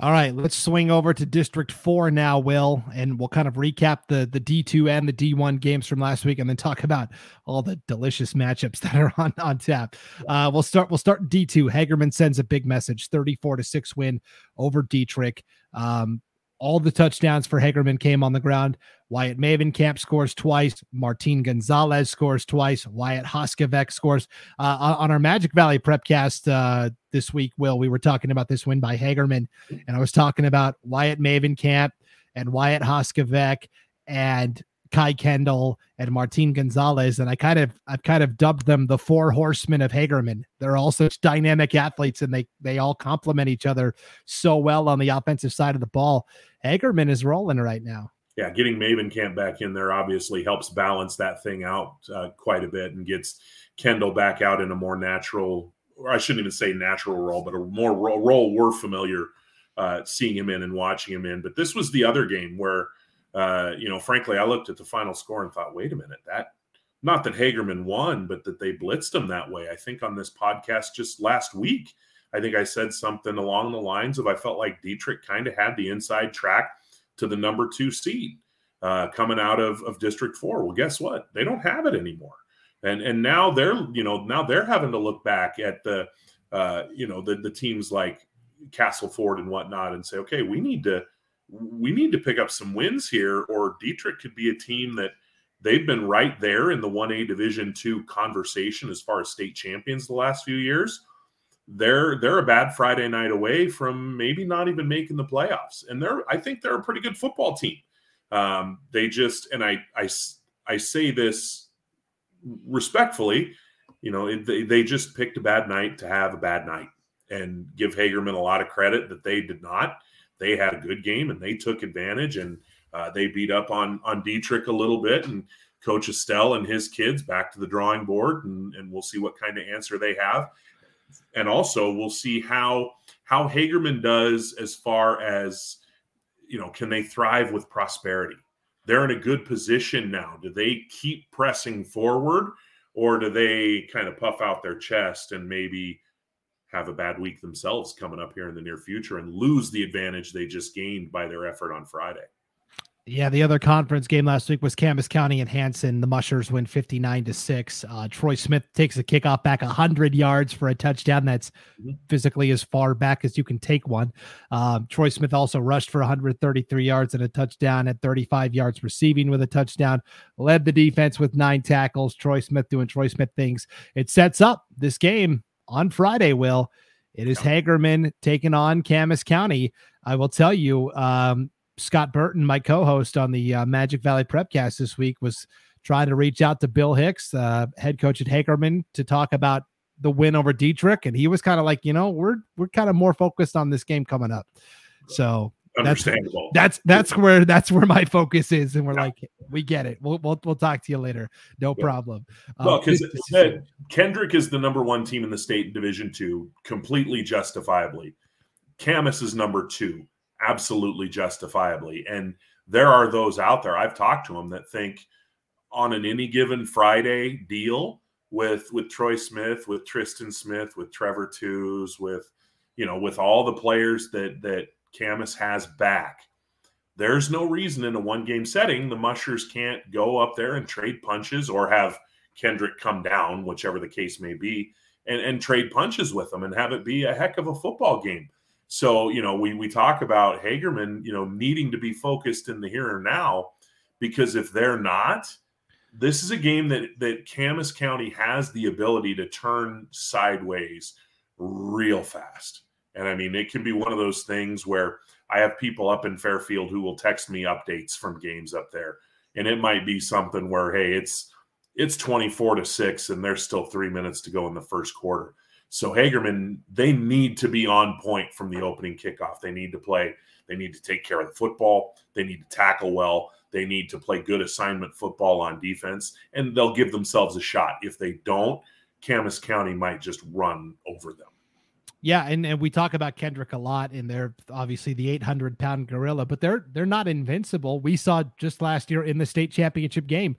All right, let's swing over to District 4 now, Will, and we'll kind of recap the the D2 and the D1 games from last week and then talk about all the delicious matchups that are on on tap. Uh, we'll start we'll start D2. Hagerman sends a big message, 34 to 6 win over Dietrich. Um, all the touchdowns for Hagerman came on the ground. Wyatt Mavenkamp scores twice. Martin Gonzalez scores twice. Wyatt Hoskevek scores. Uh, on our Magic Valley Prepcast uh, this week, Will, we were talking about this win by Hagerman, and I was talking about Wyatt Mavenkamp and Wyatt Hoskevek and Kai Kendall and Martin Gonzalez, and I kind of I've kind of dubbed them the four horsemen of Hagerman. They're all such dynamic athletes, and they they all complement each other so well on the offensive side of the ball. Hagerman is rolling right now. Yeah, getting Mavenkamp back in there obviously helps balance that thing out uh, quite a bit and gets Kendall back out in a more natural, or I shouldn't even say natural role, but a more role, we're familiar uh, seeing him in and watching him in. But this was the other game where uh, you know, frankly, I looked at the final score and thought, wait a minute, that not that Hagerman won, but that they blitzed him that way. I think on this podcast just last week, I think I said something along the lines of I felt like Dietrich kind of had the inside track to the number two seed uh, coming out of, of District Four. Well, guess what? They don't have it anymore, and and now they're you know now they're having to look back at the uh, you know the the teams like Castleford and whatnot and say, okay, we need to we need to pick up some wins here, or Dietrich could be a team that they've been right there in the 1A Division 2 conversation as far as state champions the last few years. They're they're a bad Friday night away from maybe not even making the playoffs. And they're I think they're a pretty good football team. Um, they just and I I I say this respectfully, you know, it, they, they just picked a bad night to have a bad night and give Hagerman a lot of credit that they did not they had a good game and they took advantage and uh, they beat up on on Dietrich a little bit and Coach Estelle and his kids back to the drawing board and, and we'll see what kind of answer they have. And also we'll see how how Hagerman does as far as you know, can they thrive with prosperity? They're in a good position now. Do they keep pressing forward or do they kind of puff out their chest and maybe have a bad week themselves coming up here in the near future and lose the advantage they just gained by their effort on Friday. Yeah, the other conference game last week was Camas County and Hanson. The Mushers win 59 to 6. Uh, Troy Smith takes a kickoff back 100 yards for a touchdown that's mm-hmm. physically as far back as you can take one. Um, Troy Smith also rushed for 133 yards and a touchdown at 35 yards receiving with a touchdown. Led the defense with nine tackles. Troy Smith doing Troy Smith things. It sets up this game on Friday, Will. It is Hagerman taking on Camas County. I will tell you, um, Scott Burton, my co-host on the uh, Magic Valley Prepcast this week, was trying to reach out to Bill Hicks, uh, head coach at Hagerman, to talk about the win over Dietrich, and he was kind of like, you know, we're we're kind of more focused on this game coming up. So understandable. That's that's, that's where that's where my focus is, and we're yeah. like, we get it. We'll, we'll we'll talk to you later. No yeah. problem. Well, because um, Kendrick is the number one team in the state in Division Two, completely justifiably. Camas is number two, absolutely justifiably, and there are those out there. I've talked to them that think on an any given Friday deal with with Troy Smith, with Tristan Smith, with Trevor Twos, with you know, with all the players that that Camas has back. There's no reason in a one game setting the Mushers can't go up there and trade punches or have Kendrick come down, whichever the case may be, and, and trade punches with them and have it be a heck of a football game. So, you know, we we talk about Hagerman, you know, needing to be focused in the here and now, because if they're not, this is a game that that Camas County has the ability to turn sideways real fast. And I mean, it can be one of those things where I have people up in Fairfield who will text me updates from games up there. And it might be something where, hey, it's it's 24 to 6 and there's still three minutes to go in the first quarter. So Hagerman, they need to be on point from the opening kickoff. They need to play. They need to take care of the football. They need to tackle well. They need to play good assignment football on defense, and they'll give themselves a shot. If they don't, Camas County might just run over them. Yeah, and, and we talk about Kendrick a lot, and they're obviously the 800 pound gorilla, but they're they're not invincible. We saw just last year in the state championship game,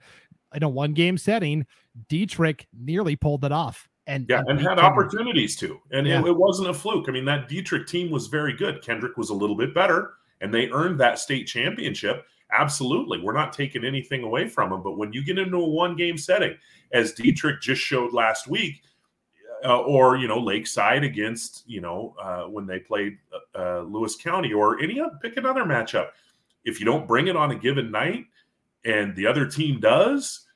in a one game setting, Dietrich nearly pulled it off. And, yeah, and, and had opportunities to. And yeah. it, it, wasn't a fluke. I mean, that Dietrich team was very good. Kendrick was a little bit better, and they earned that state championship. Absolutely. We're not taking anything away from them. But when you get into a one game setting, as Dietrich just showed last week, uh, or, you know, Lakeside against, you know, uh, when they played uh, uh Lewis County or any other, pick another matchup. If you don't bring it on a given night and the other team does,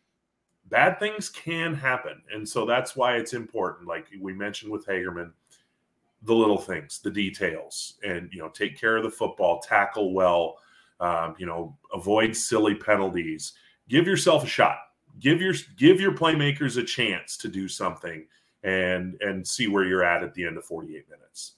bad things can happen. And so that's why it's important. Like we mentioned with Hagerman, the little things, the details, and, you know, take care of the football, tackle well, um, you know, avoid silly penalties. Give yourself a shot. Give your give your playmakers a chance to do something and and see where you're at at the end of 48 minutes.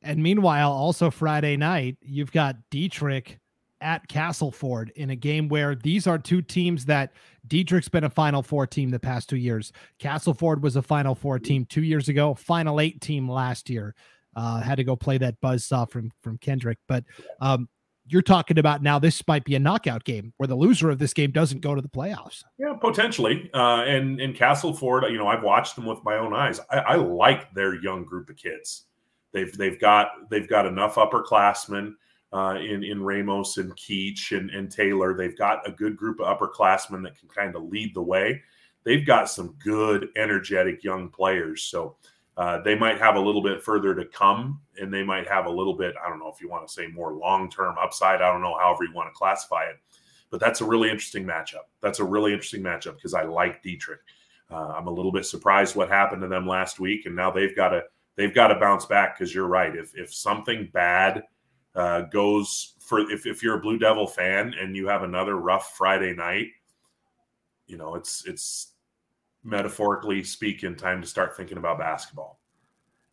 And meanwhile, also Friday night, you've got Dietrich at Castleford in a game where these are two teams that Dietrich's been a Final Four team the past two years. Castleford was a Final Four team two years ago, Final Eight team last year. Uh, had to go play that buzz saw from from Kendrick, but um, you're talking about now this might be a knockout game where the loser of this game doesn't go to the playoffs. Yeah, potentially. Uh, and in Castleford, you know, I've watched them with my own eyes. I, I, like their young group of kids. They've they've got they've got enough upperclassmen uh, in in Ramos and Keach and, and Taylor. They've got a good group of upperclassmen that can kind of lead the way. They've got some good, energetic young players. So uh, they might have a little bit further to come, and they might have a little bit, I don't know if you want to say more long term upside. I don't know, however you want to classify it. But that's a really interesting matchup. That's a really interesting matchup because I like Dietrich. Uh, I'm a little bit surprised what happened to them last week, and now they've got to they've got to bounce back because you're right. If if something bad uh, goes for if if you're a Blue Devil fan and you have another rough Friday night, you know it's it's metaphorically speaking, time to start thinking about basketball.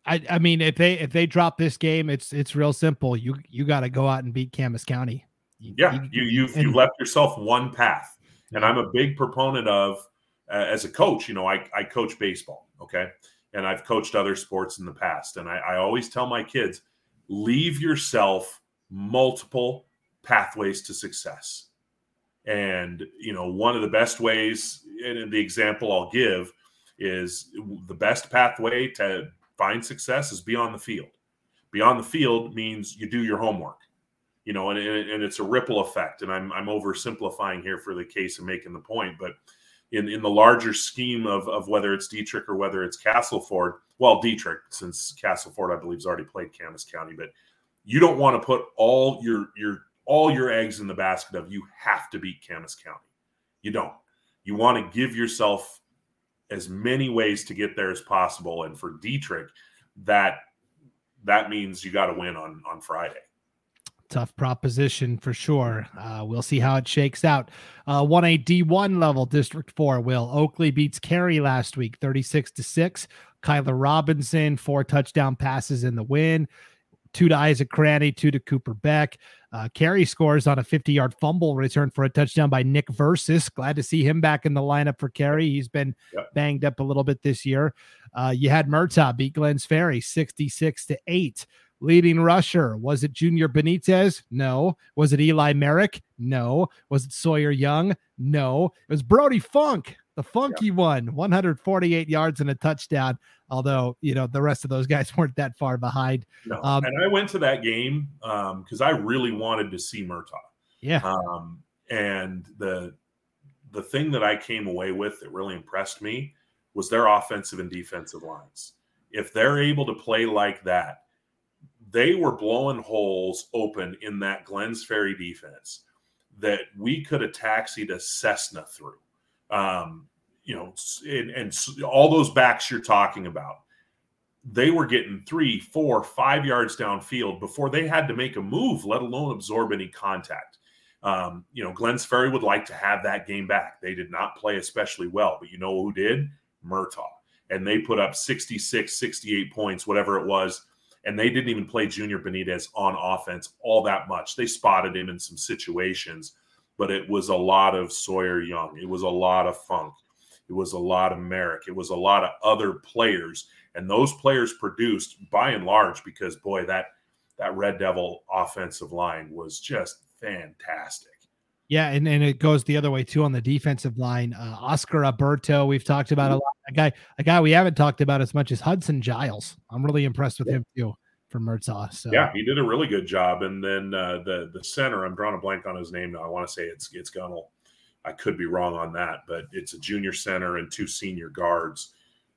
I, I mean, if they if they drop this game, it's it's real simple. You you got to go out and beat Camas County. You, yeah, you, you you've and, you've left yourself one path, and I'm a big proponent of uh, as a coach. You know, I I coach baseball, okay, and I've coached other sports in the past, and I, I always tell my kids, leave yourself multiple pathways to success. And you know, one of the best ways, and the example I'll give is the best pathway to find success is beyond the field. Beyond the field means you do your homework, you know, and, and it's a ripple effect. And I'm I'm oversimplifying here for the case of making the point, but in in the larger scheme of of whether it's Dietrich or whether it's Castleford, well, Dietrich, since Castleford I believe has already played Camas County, but you don't want to put all your your all your eggs in the basket of you have to beat Camas County. You don't. You want to give yourself as many ways to get there as possible. And for Dietrich, that that means you got to win on on Friday. Tough proposition for sure. Uh, we'll see how it shakes out. Uh, 1A D1 level, District 4. Will Oakley beats Carey last week, 36 to 6. Kyler Robinson, four touchdown passes in the win two to Isaac Cranny, two to Cooper Beck. Uh, Carey scores on a 50 yard fumble return for a touchdown by Nick Versus. Glad to see him back in the lineup for Carey. He's been yep. banged up a little bit this year. Uh, you had Murtaugh beat Glenns Ferry 66 to 8. Leading rusher, was it Junior Benitez? No. Was it Eli Merrick? No. Was it Sawyer Young? No. It was Brody Funk the funky yeah. one 148 yards and a touchdown although you know the rest of those guys weren't that far behind no. Um, and i went to that game because um, i really wanted to see murtaugh yeah um, and the the thing that I came away with that really impressed me was their offensive and defensive lines. If they're able to play like that, they were blowing holes open in that Glenns Ferry defense that we could have taxied a Cessna through. Um, you know, and, and all those backs you're talking about, they were getting three, four, five yards downfield before they had to make a move, let alone absorb any contact. Um, you know, Glenns Ferry would like to have that game back. They did not play especially well, but you know who did? Murtaugh. And they put up 66, 68 points, whatever it was. And they didn't even play Junior Benitez on offense all that much. They spotted him in some situations, but it was a lot of Sawyer Young. It was a lot of Funk. It was a lot of Merrick. It was a lot of other players. And those players produced by and large because, boy, that that Red Devil offensive line was just fantastic. Yeah, and, and it goes the other way too on the defensive line. Uh, Oscar Alberto, we've talked about a lot. A guy, a guy we haven't talked about as much as Hudson Giles. I'm really impressed with yeah. him too from Murtaugh. So yeah, he did a really good job. And then uh, the the center, I'm drawing a blank on his name now. I want to say it's it's Gunnell. I could be wrong on that, but it's a junior center and two senior guards.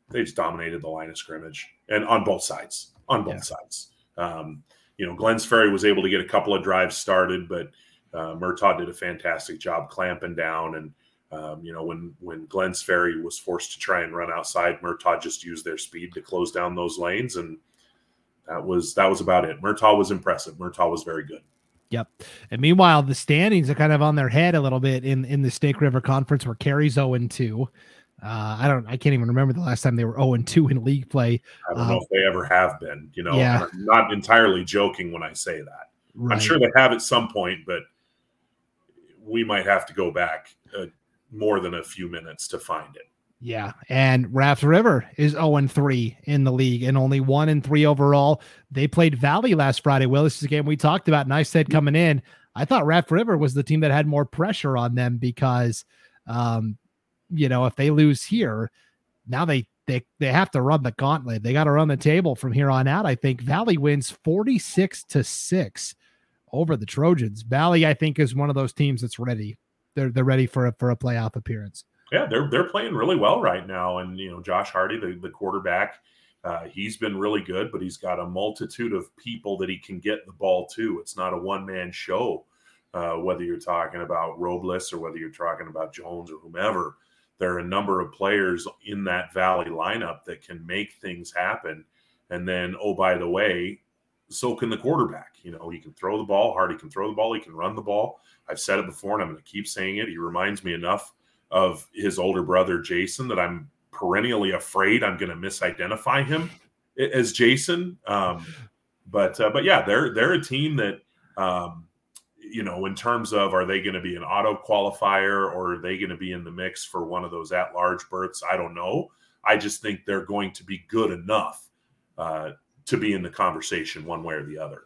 They just dominated the line of scrimmage and on both sides. On both yeah. sides. Um, you know, Glenns Ferry was able to get a couple of drives started, but uh, Murtaugh did a fantastic job clamping down. And um, you know, when when Glenns Ferry was forced to try and run outside, Murtaugh just used their speed to close down those lanes, and that was that was about it. Murtaugh was impressive. Murtaugh was very good. Yep. And meanwhile, the standings are kind of on their head a little bit in in the Snake River Conference, where Carey's zero and two. Uh, I don't. I can't even remember the last time they were zero and two in league play. I don't uh, know if they ever have been. You know, yeah. I'm not entirely joking when I say that. Right. I'm sure they have at some point, but we might have to go back uh, more than a few minutes to find it. Yeah, and Raft River is 0 and 3 in the league and only 1 and 3 overall. They played Valley last Friday. Well, this is a game we talked about, and I said coming in, I thought Raft River was the team that had more pressure on them because um, you know, if they lose here, now they they they have to run the gauntlet. They got to run the table from here on out. I think Valley wins 46 to 6 over the Trojans. Valley, I think, is one of those teams that's ready. They're they're ready for a for a playoff appearance. Yeah, they're they're playing really well right now. And you know, Josh Hardy, the, the quarterback, uh, he's been really good, but he's got a multitude of people that he can get the ball to. It's not a one man show. Uh, whether you're talking about Robles or whether you're talking about Jones or whomever, there are a number of players in that Valley lineup that can make things happen. And then, oh, by the way, so can the quarterback. You know, he can throw the ball hard, he can throw the ball, he can run the ball. I've said it before and I'm going to keep saying it. He reminds me enough of his older brother, Jason, that I'm perennially afraid I'm going to misidentify him as Jason. Um, but, uh, but yeah, they're, they're a team that, um, you know, in terms of are they going to be an auto qualifier or are they going to be in the mix for one of those at large berths? I don't know. I just think they're going to be good enough uh, to be in the conversation one way or the other.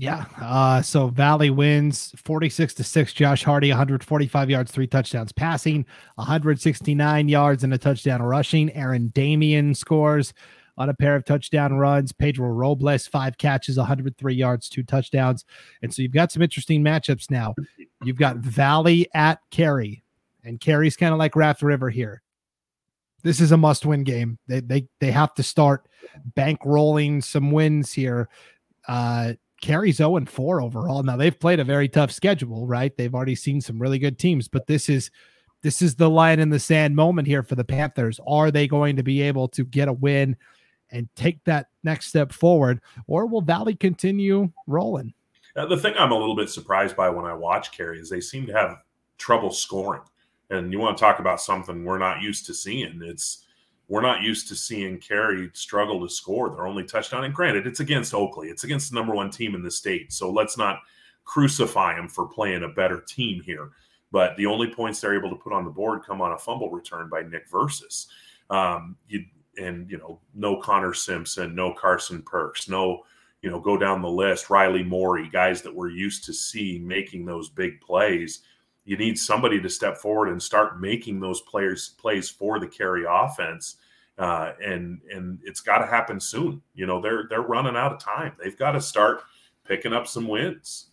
Yeah. Uh, so Valley wins 46 to 6. Josh Hardy, 145 yards, three touchdowns passing, 169 yards, and a touchdown rushing. Aaron Damian scores on a pair of touchdown runs. Pedro Robles, five catches, 103 yards, two touchdowns. And so you've got some interesting matchups now. You've got Valley at Carey, and Carey's kind of like Raft River here. This is a must win game. They, they, they have to start bankrolling some wins here. Uh, Carey's 0 and 4 overall. Now they've played a very tough schedule, right? They've already seen some really good teams, but this is this is the line in the sand moment here for the Panthers. Are they going to be able to get a win and take that next step forward, or will Valley continue rolling? Uh, the thing I'm a little bit surprised by when I watch Carey is they seem to have trouble scoring. And you want to talk about something we're not used to seeing. It's we're not used to seeing Carey struggle to score their only touchdown. And granted, it's against Oakley, it's against the number one team in the state. So let's not crucify them for playing a better team here. But the only points they're able to put on the board come on a fumble return by Nick Versus. Um, you and you know, no Connor Simpson, no Carson Perks, no, you know, go down the list, Riley Morey, guys that we're used to see making those big plays. You need somebody to step forward and start making those players plays for the Carey offense. Uh, and and it's got to happen soon. You know, they're they're running out of time. They've got to start picking up some wins.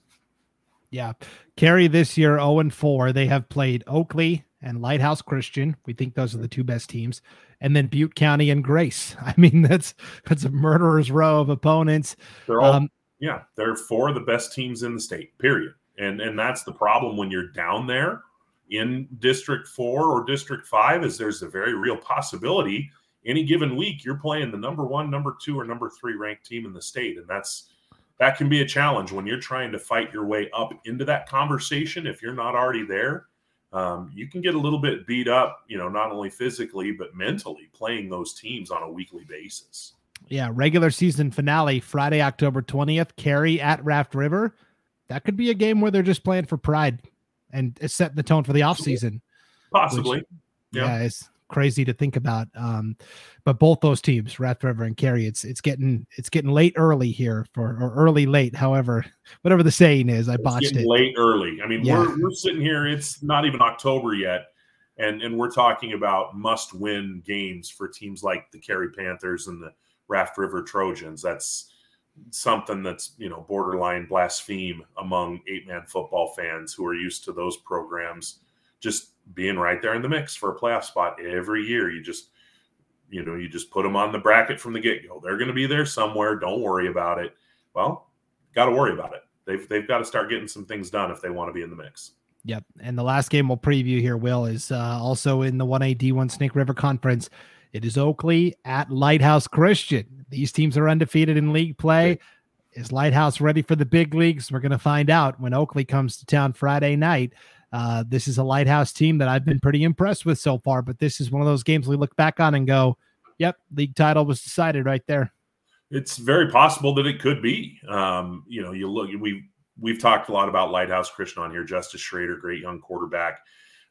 Yeah. Carey this year 0 and 4. They have played Oakley, and Lighthouse Christian. We think those are the two best teams, and then Butte County and Grace. I mean, that's that's a murderer's row of opponents. They're all um, yeah, they're four of the best teams in the state. Period. And and that's the problem when you're down there in District Four or District Five, is there's a very real possibility any given week you're playing the number one, number two, or number three ranked team in the state, and that's that can be a challenge when you're trying to fight your way up into that conversation. If you're not already there, um, you can get a little bit beat up, you know, not only physically but mentally playing those teams on a weekly basis. Yeah, regular season finale Friday, October 20th, Carey at Raft River. That could be a game where they're just playing for pride and setting the tone for the offseason. Possibly. Which, yeah. yeah, it's crazy to think about. Um, but both those teams, Raft River and Carey, it's it's getting it's getting late early here for or early late, however, whatever the saying is. I it's botched it. Late early. I mean, yeah. we're we're sitting here. It's not even October yet, and and we're talking about must win games for teams like the Carey Panthers and the Raft River Trojans. That's something that's you know borderline blaspheme among eight man football fans who are used to those programs just being right there in the mix for a playoff spot every year. You just, you know, you just put them on the bracket from the get go. They're going to be there somewhere. Don't worry about it. Well, got to worry about it. They've they've got to start getting some things done if they want to be in the mix. Yep. And the last game we'll preview here, Will, is uh, also in the 1A D1 Snake River Conference. It is Oakley at Lighthouse Christian. These teams are undefeated in league play. Is Lighthouse ready for the big leagues? We're going to find out when Oakley comes to town Friday night. Uh, this is a lighthouse team that I've been pretty impressed with so far, but this is one of those games we look back on and go, "Yep, league title was decided right there." It's very possible that it could be. Um, you know, you look, we we've talked a lot about Lighthouse Christian on here. Justice Schrader, great young quarterback.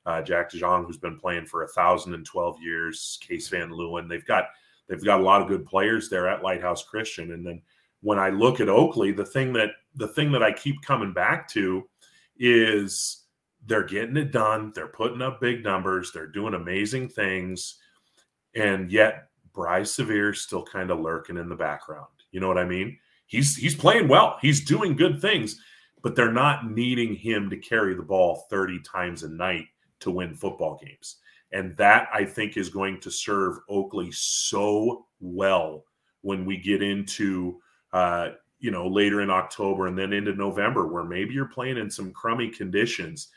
Uh, Jack DeJong, who's been playing for a thousand and twelve years. Case Van Leeuwen. They've got they've got a lot of good players there at Lighthouse Christian. And then when I look at Oakley, the thing that the thing that I keep coming back to is they're getting it done. They're putting up big numbers. They're doing amazing things. And yet Bryce Severe's still kind of lurking in the background. You know what I mean? He's he's playing well. He's doing good things, but they're not needing him to carry the ball 30 times a night to win football games. And that I think is going to serve Oakley so well when we get into uh, you know later in October and then into November, where maybe you're playing in some crummy conditions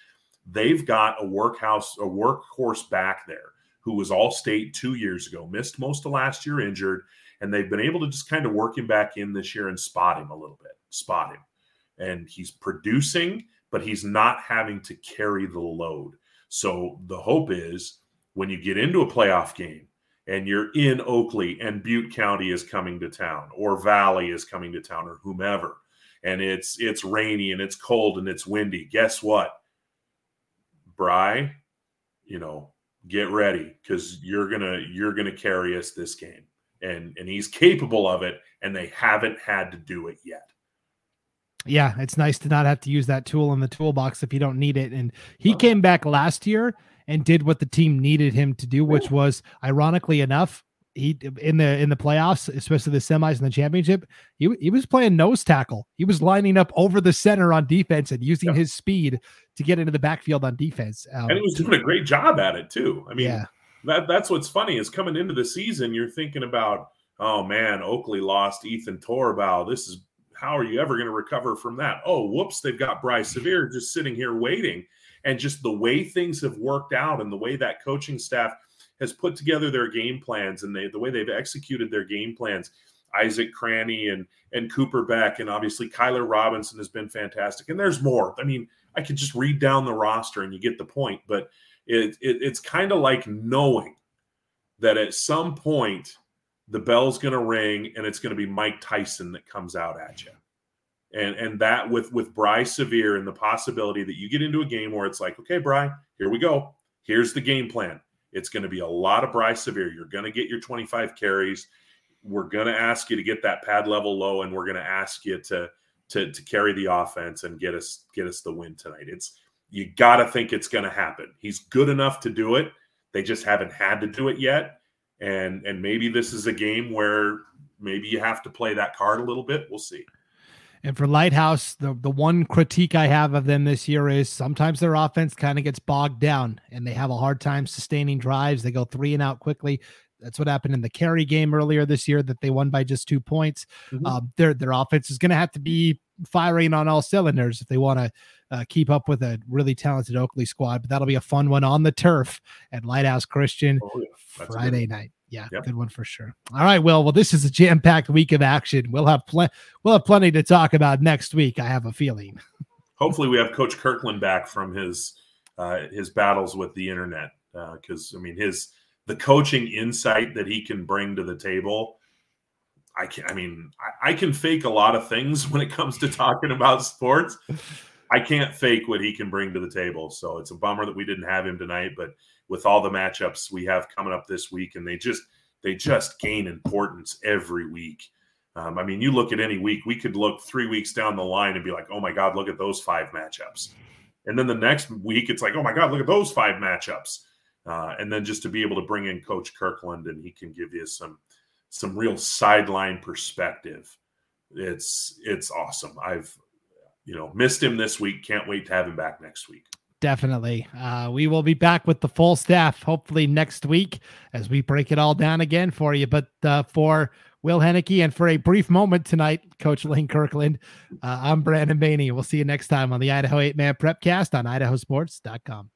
they've got a workhouse, a workhorse back there who was all state two years ago, missed most of last year injured, and they've been able to just kind of work him back in this year and spot him a little bit, spot him. And he's producing, but he's not having to carry the load. So the hope is when you get into a playoff game and you're in Oakley and Butte County is coming to town or Valley is coming to town or whomever, and it's it's rainy and it's cold and it's windy, guess what? Bry, you know, get ready because you're gonna you're gonna carry us this game, and and he's capable of it, and they haven't had to do it yet. Yeah, it's nice to not have to use that tool in the toolbox if you don't need it. And he came back last year and did what the team needed him to do, which was ironically enough, he in the in the playoffs, especially the semis and the championship, he, he was playing nose tackle. He was lining up over the center on defense and using yeah. his speed to get into the backfield on defense. Um, and he was doing a great job at it too. I mean, yeah. that that's what's funny is coming into the season, you're thinking about, oh man, Oakley lost Ethan Torbow. This is how are you ever going to recover from that? Oh, whoops, they've got Bryce Severe just sitting here waiting. And just the way things have worked out and the way that coaching staff – has put together their game plans and they, the way they've executed their game plans. Isaac Cranny and and Cooper Beck and obviously Kyler Robinson has been fantastic. And there's more. I mean, I could just read down the roster and you get the point. But it, it it's kind of like knowing that at some point the bell's going to ring and it's going to be Mike Tyson that comes out at you. And and that with with Bry Severe and the possibility that you get into a game where it's like, okay, Bry, here we go. Here's the game plan. It's going to be a lot of Bryce Severe. You're going to get your 25 carries. We're going to ask you to get that pad level low, and we're going to ask you to to to carry the offense and get us get us the win tonight. It's you got to think it's going to happen. He's good enough to do it. They just haven't had to do it yet, and and maybe this is a game where maybe you have to play that card a little bit. We'll see. And for Lighthouse, the, the one critique I have of them this year is sometimes their offense kind of gets bogged down and they have a hard time sustaining drives. They go three and out quickly. That's what happened in the Carey game earlier this year that they won by just two points. Mm-hmm. Um, their their offense is going to have to be firing on all cylinders if they want to uh, keep up with a really talented Oakley squad. But that'll be a fun one on the turf at Lighthouse Christian oh, yeah. Friday night. Yeah, yep. good one for sure. All right, Will. Well, this is a jam-packed week of action. We'll have plenty. We'll have plenty to talk about next week. I have a feeling. Hopefully, we have Coach Kirkland back from his uh, his battles with the internet because uh, I mean his the coaching insight that he can bring to the table. I can. I mean, I, I can fake a lot of things when it comes to talking about sports. I can't fake what he can bring to the table. So it's a bummer that we didn't have him tonight, but with all the matchups we have coming up this week, and they just they just gain importance every week. Um, I mean, you look at any week, we could look three weeks down the line and be like, oh my God, look at those five matchups. And then the next week, it's like, oh my God, look at those five matchups. Uh, and then just to be able to bring in Coach Kirkland and he can give you some some real sideline perspective. It's it's awesome. I've you know missed him this week. Can't wait to have him back next week. Definitely. Uh, we will be back with the full staff hopefully next week as we break it all down again for you. But uh, for Will Henneke and for a brief moment tonight, Coach Lane Kirkland, uh, I'm Brandon Baney. We'll see you next time on the Idaho 8 Man Prepcast on idahosports.com.